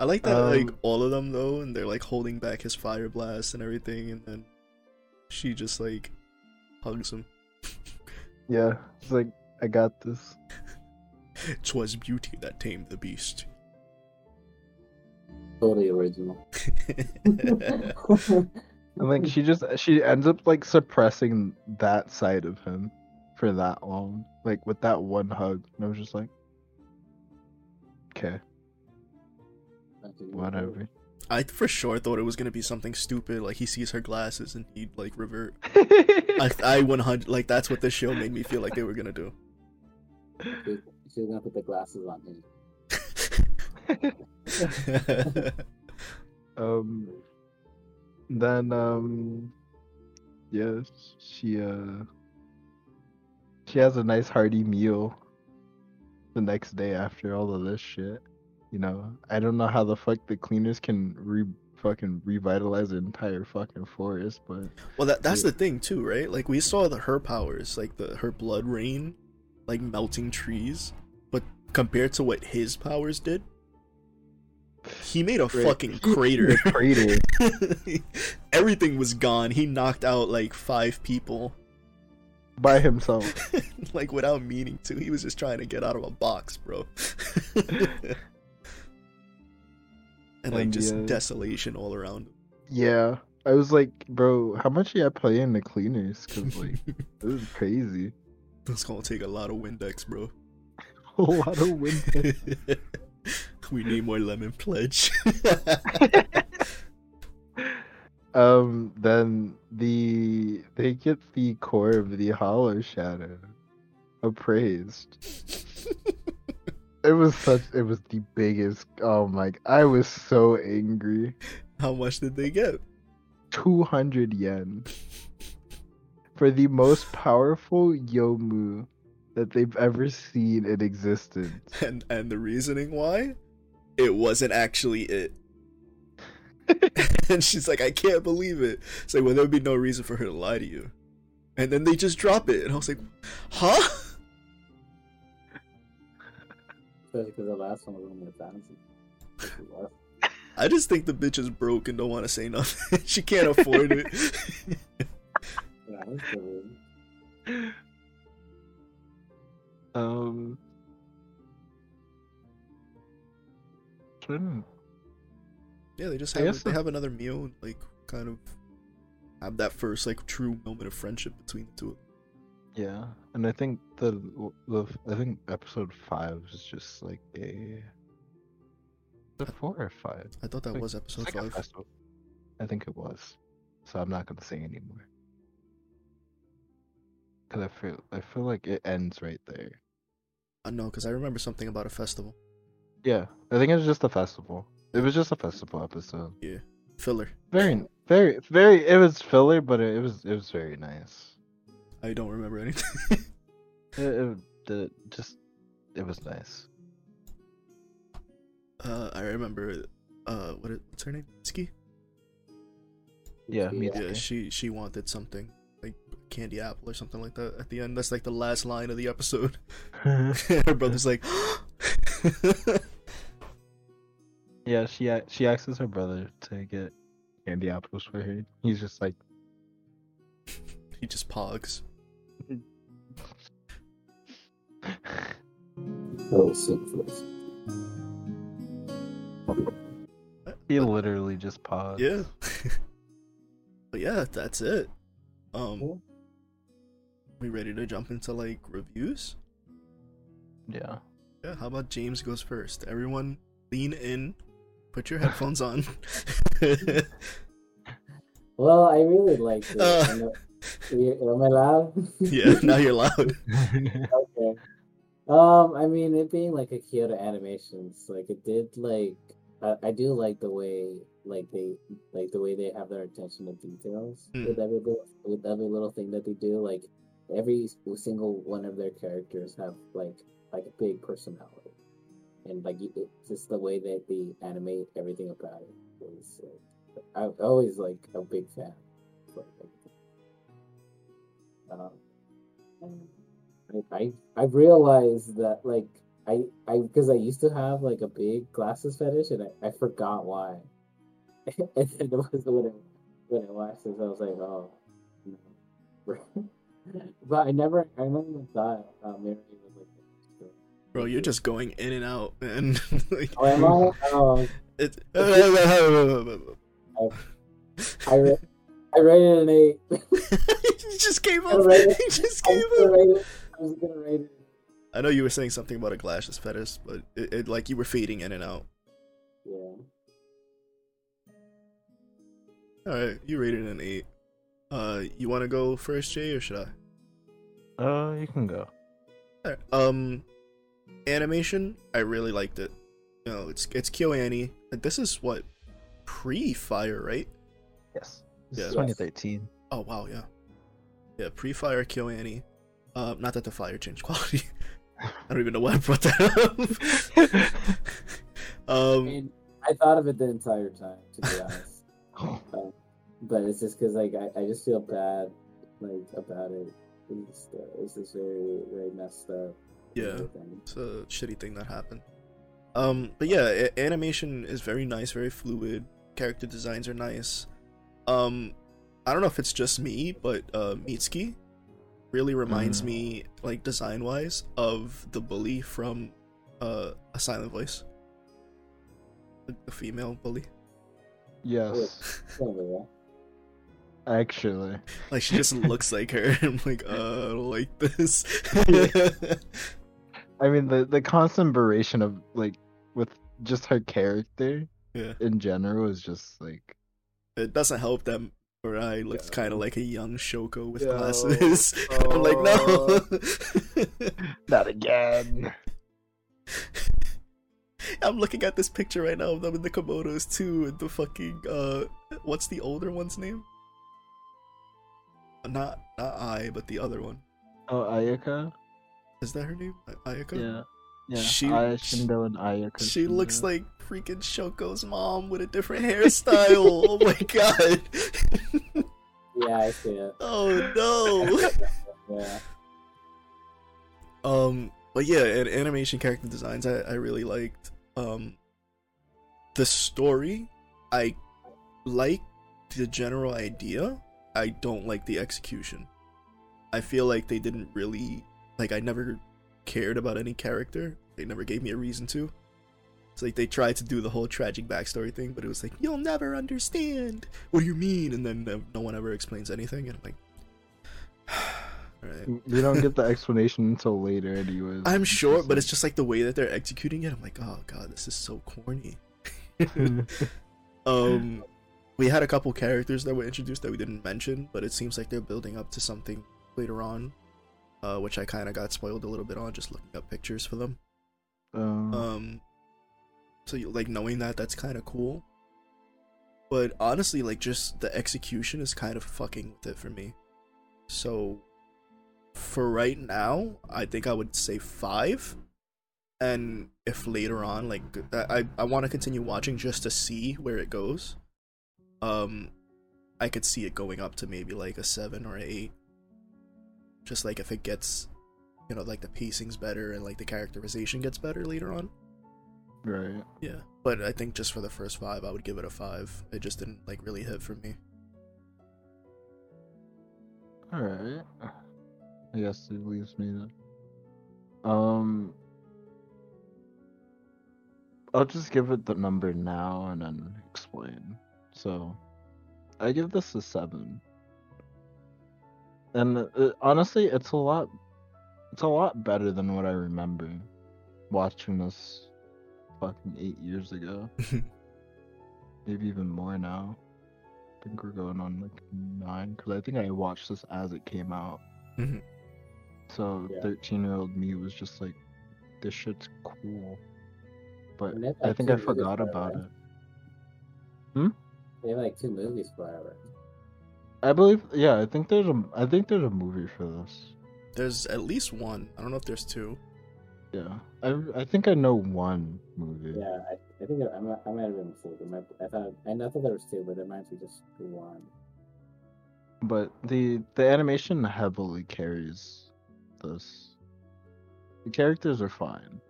I like that, like Um, all of them though, and they're like holding back his fire blast and everything, and then she just like hugs him. Yeah, it's like I got this. <laughs> Twas beauty that tamed the beast. Totally original. <laughs> And like she just she ends up like suppressing that side of him for that long, like with that one hug. And I was just like, okay, whatever. I for sure thought it was gonna be something stupid, like he sees her glasses and he'd like revert. <laughs> I I 100 like that's what this show made me feel like they were gonna do. She- She's gonna put the glasses on him. <laughs> Um. Then um. Yes, she uh. She has a nice hearty meal. The next day after all of this shit, you know, I don't know how the fuck the cleaners can re fucking revitalize the entire fucking forest, but well, that that's the thing too, right? Like we saw the her powers, like the her blood rain, like melting trees, but compared to what his powers did, he made a fucking crater. <laughs> crater. <laughs> Everything was gone. He knocked out like five people, by himself. <laughs> like without meaning to. He was just trying to get out of a box, bro. and like And, just yeah. desolation all around. Yeah, I was like, bro, how much you play in the cleaners? Cause like it was crazy. That's gonna take a lot of Windex, bro. A lot of wind. We need more lemon pledge. <laughs> um, then the they get the core of the Hollow Shadow appraised. It was such. It was the biggest. Oh my! I was so angry. How much did they get? Two hundred yen for the most powerful Yomu that they've ever seen in existence. <laughs> And and the reasoning why? It wasn't actually it. <laughs> and she's like, I can't believe it. It's like, well, there would be no reason for her to lie to you. And then they just drop it, and I was like, huh? Especially because the last one was only a fantasy. Like it was. <laughs> I just think the bitch is broke and don't want to say nothing. she can't afford it. Yeah, Um. Trying yeah, they just have they the- have another meal and like kind of have that first like true moment of friendship between the two. of them. Yeah, and I think the, the I think episode five is just like a. The four or five. I thought that Like- was episode like five. I think it was, so I'm not gonna say anymore. Cause I feel I feel like it ends right there. I know because I remember something about a festival. Yeah, I think it was just a festival. It was just a festival episode. Yeah, filler. Very, very, very. It was filler, but it, it was it was very nice. I don't remember anything. <laughs> It, it, the just it was nice. uh, I remember. Uh, what is, what's her name? Ski. Yeah, me Yeah, too. she she wanted something like candy apple or something like that at the end. That's like the last line of the episode. <laughs> her brother's like, <gasps> yeah, she she asks her brother to get candy apples for her. He's just like, <laughs> he just pogs. Oh, syphilis. he literally just paused. Yeah. <laughs> but yeah, that's it. Um, Cool. We ready to jump into like reviews? Yeah. Yeah. How about James goes first? Everyone, lean in, put your <laughs> headphones on. <laughs> Well, I really like it. Uh. Am I loud? <laughs> yeah. Now you're loud. okay. Um, I mean, it being like a Kyoto Animations, like it did like I, I do like the way like they like the way they have their attention to details Mm. with every little with every little thing that they do. Like every single one of their characters have like like a big personality, and like it's just the way that they animate everything about it was like I'm always like a big fan. like. Um, I, I I realized that like I I because I used to have like a big glasses fetish and I, I forgot why. <laughs> and then it was when I when I watched this I was like oh no. <laughs> but I never I never thought uh, Mary was like Bro, you're just going in and out, man. <laughs> like, Oh am I? Oh <laughs> it, I re- I rated an eight. <laughs> you just came I up. rated- just I was gonna up. I was gonna rate it. I know you were saying something about a glasses fetish, but it, it like you were fading in and out. Yeah. All right, you rated an eight. Uh, you want to go first, Jay, or should I? Uh, you can go. Alright, Um, animation, I really liked it. No, it's it's KyoAni. This is what pre-fire, right? Yes. Yeah. 2013. Oh wow, yeah, yeah. Pre-fire KyoAni. Uh, not that the fire changed <laughs> quality. I don't even know why I brought that up. <laughs> <laughs> I um, mean, I thought of it the entire time, to be honest. Oh, Um, but it's just because like I, I just feel bad like about it. It's just, uh, it's just very very messed up. Yeah. it's a shitty thing that happened. Um, but yeah, a- animation is very nice, very fluid. Character designs are nice. Um, I don't know if it's just me, but uh, Mitsuki really reminds Mm. me, like design wise, of the bully from uh, A Silent Voice. The, the female bully. yes. Actually. Like she just <laughs> looks like her. <laughs> I'm like, uh, I don't like this. <laughs> I mean the the constant duration of like with just her character yeah. in general is just like It doesn't help that Mirai looks Yeah. kind of like a young Shoko with Yeah. glasses. I'm like, no. not again. I'm looking at this picture right now of them in the Komodos too, and the fucking uh, what's the older one's name? Not not I, but the other one. Oh, Ayaka? Is that her name? I- Ayaka. Yeah. Yeah. She- Aya Shindo and Ayaka. She looks like freaking Shoko's mom with a different hairstyle. <laughs> oh my god. Yeah, I see it. <laughs> oh no. <laughs> Yeah. Um, but yeah, and animation character designs I, I really liked. Um, the story I like the general idea. I don't like the execution. I feel like they didn't really like. I never cared about any character. They never gave me a reason to. It's like they tried to do the whole tragic backstory thing, but it was like you'll never understand. What do you mean? And then no- no one ever explains anything, and I'm like, <sighs> all right. We don't get the explanation until later, anyways. I'm sure, but it's just like the way that they're executing it. I'm like, oh god, this is so corny. <laughs> <laughs> um, we had a couple characters that were introduced that we didn't mention, but it seems like they're building up to something later on, uh, which I kind of got spoiled a little bit on just looking up pictures for them. Um, Um, so you, like knowing that, that's kind of cool. But honestly, like just the execution is kind of fucking with it for me. So for right now, I think I would say five. And if later on, like I, I want to continue watching just to see where it goes. Um, I could see it going up to maybe like a seven or an eight. Just like if it gets, you know, like the pacing's better and like the characterization gets better later on. right. Yeah, but I think just for the first five, I would give it a five. It just didn't like really hit for me. Alright. I guess it leaves me then. Um I'll just give it the number now and then explain. So I give this a seven. And uh, honestly, it's a lot it's a lot better than what I remember watching this fucking eight years ago. <laughs> Maybe even more now. I think we're going on like nine because I think I watched this as it came out. Mhm. So Yeah. thirteen year old me was just like, "This shit's cool," but And they have, I think I forgot for it, about right? it. They have like two movies for it. I believe, yeah, I think there's a, I think there's a movie for this. There's at least one. I don't know if there's two. Yeah, I, I think I know one movie. Yeah, I, I think I, I might I might have been mistaken. I, I thought I, I thought there was two, but there might be just one. But the the animation heavily carries this. The characters are fine.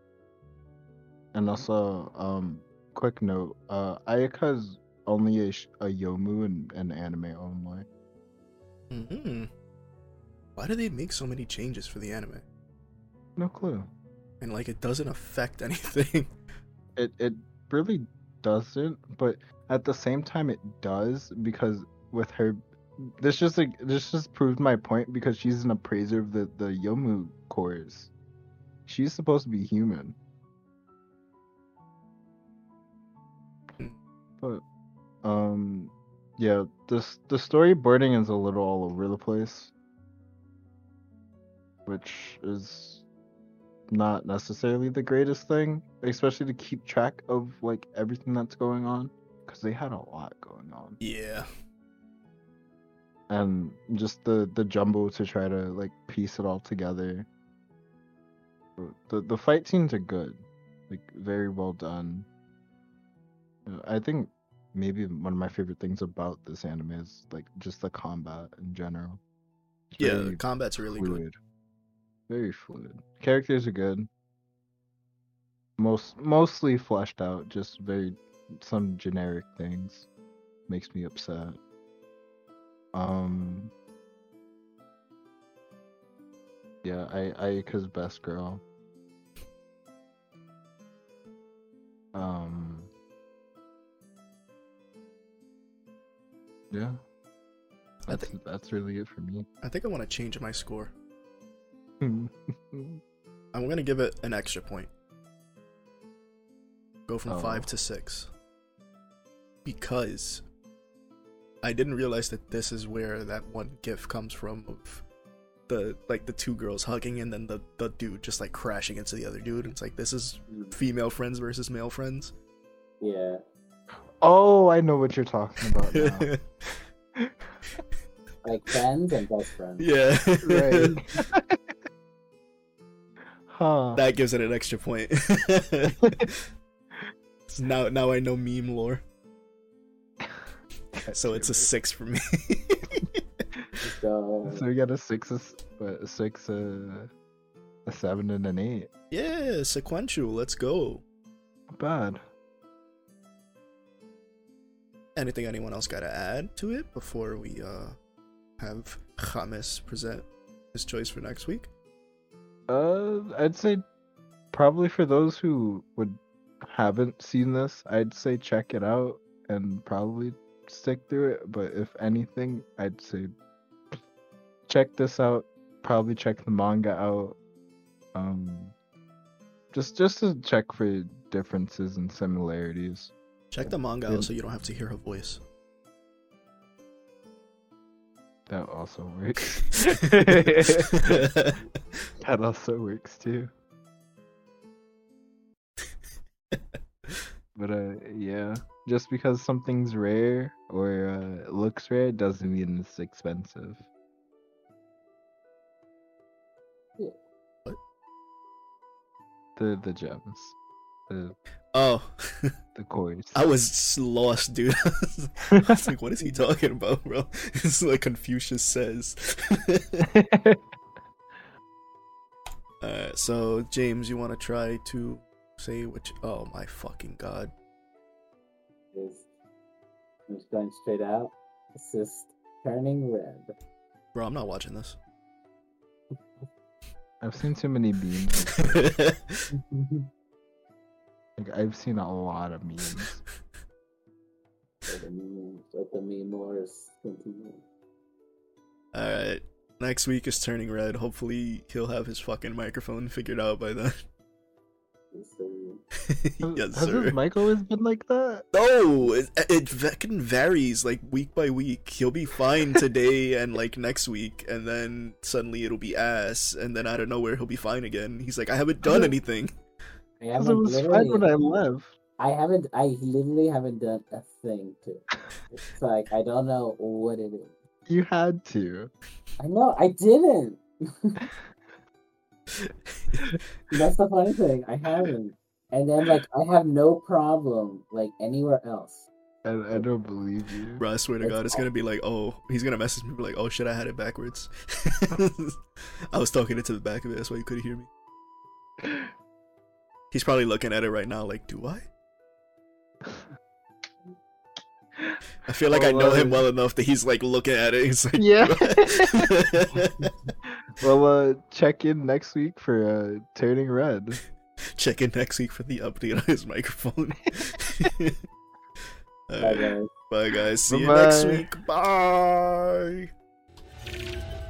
And also, um, quick note: uh, Ayaka's only a, a Yomu and, in anime only. hmm Why do they make so many changes for the anime? No clue. And like it doesn't affect <laughs> anything. It it really doesn't, but at the same time, it does because with her, this just like this just proved my point because she's an appraiser of the the Yomu cores. She's supposed to be human. Hmm. But um yeah, this the storyboarding is a little all over the place. Which is not necessarily the greatest thing, especially to keep track of like everything that's going on, because they had a lot going on, Yeah. and just the the jumble to try to like piece it all together. The the fight scenes are good, like very well done. I think maybe one of my favorite things about this anime is like just the combat in general. It's Yeah, combat's really good. Very fluid. Characters are good. Most mostly fleshed out, just very some generic things. Makes me upset. Um Yeah, I Ayaka's best girl. Um Yeah. I think that's really it for me. I think I want to change my score. <laughs> I'm gonna give it an extra point. Go from Oh. five to six. Because I didn't realize that this is where that one gif comes from of the like the two girls hugging and then the, the dude just like crashing into the other dude. It's like this is Mm, female friends versus male friends. Yeah. Oh, I know what you're talking about now. <laughs> Like friends and best friends. yeah. right. <laughs> huh. that gives it an extra point. So <laughs> now now I know meme lore. So it's a six for me. So So we got a six, a s- a six, uh, a seven, and an eight. yeah, sequential. Let's go. Not bad. Anything anyone else got to add to it before we uh have James present his choice for next week? Uh, I'd say probably for those who would haven't seen this, I'd say check it out and probably stick through it. But if anything, I'd say check this out. Probably check the manga out. Um, just just to check for differences and similarities. Check the manga Yeah. out so you don't have to hear her voice. That also works. <laughs> <laughs> that also works too. <laughs> But uh, yeah, just because something's rare or uh, looks rare doesn't mean it's expensive. What? The the gems, the oh, the coins. I was lost, dude. <laughs> I was like, what is he <laughs> talking about, bro? <laughs> It's like Confucius says. Alright, so James, you want to try to say which? Oh my fucking god! is I'm just going straight out. It's just turning red. Bro, I'm not watching this. I've seen too many memes. Like I've seen a lot of memes. <laughs> Let the meme, let the meme wars continue. Alright, next week is turning red. Hopefully, he'll have his fucking microphone figured out by then. <laughs> Yes, sir. yes, Has sir. his mic always been like that? No, it, it fucking varies like week by week. He'll be fine <laughs> today and like next week, and then suddenly it'll be ass, and then out of nowhere he'll be fine again. He's like, I haven't done anything. I Because it haven't was fine literally, when I left. I haven't, I literally haven't done a thing to. it. It's like I don't know what it is. You had to. I know I didn't. That's the funny thing. I haven't. And then like I have no problem like anywhere else. I, I don't believe you. Bro, I swear to It's God, it's gonna be like, oh, he's gonna message me be like, oh shit, I had it backwards. <laughs> <laughs> I was talking into the back of it, that's why you couldn't hear me. <laughs> He's probably looking at it right now, like, do I? I feel like I know him uh, well enough that he's like looking at it. He's like, Yeah. <laughs> Well, uh, check in next week for uh, turning red. <laughs> Check in next week for the update on his microphone. <laughs> Bye Alright, guys. bye guys. See you next Bye-bye. week. Bye.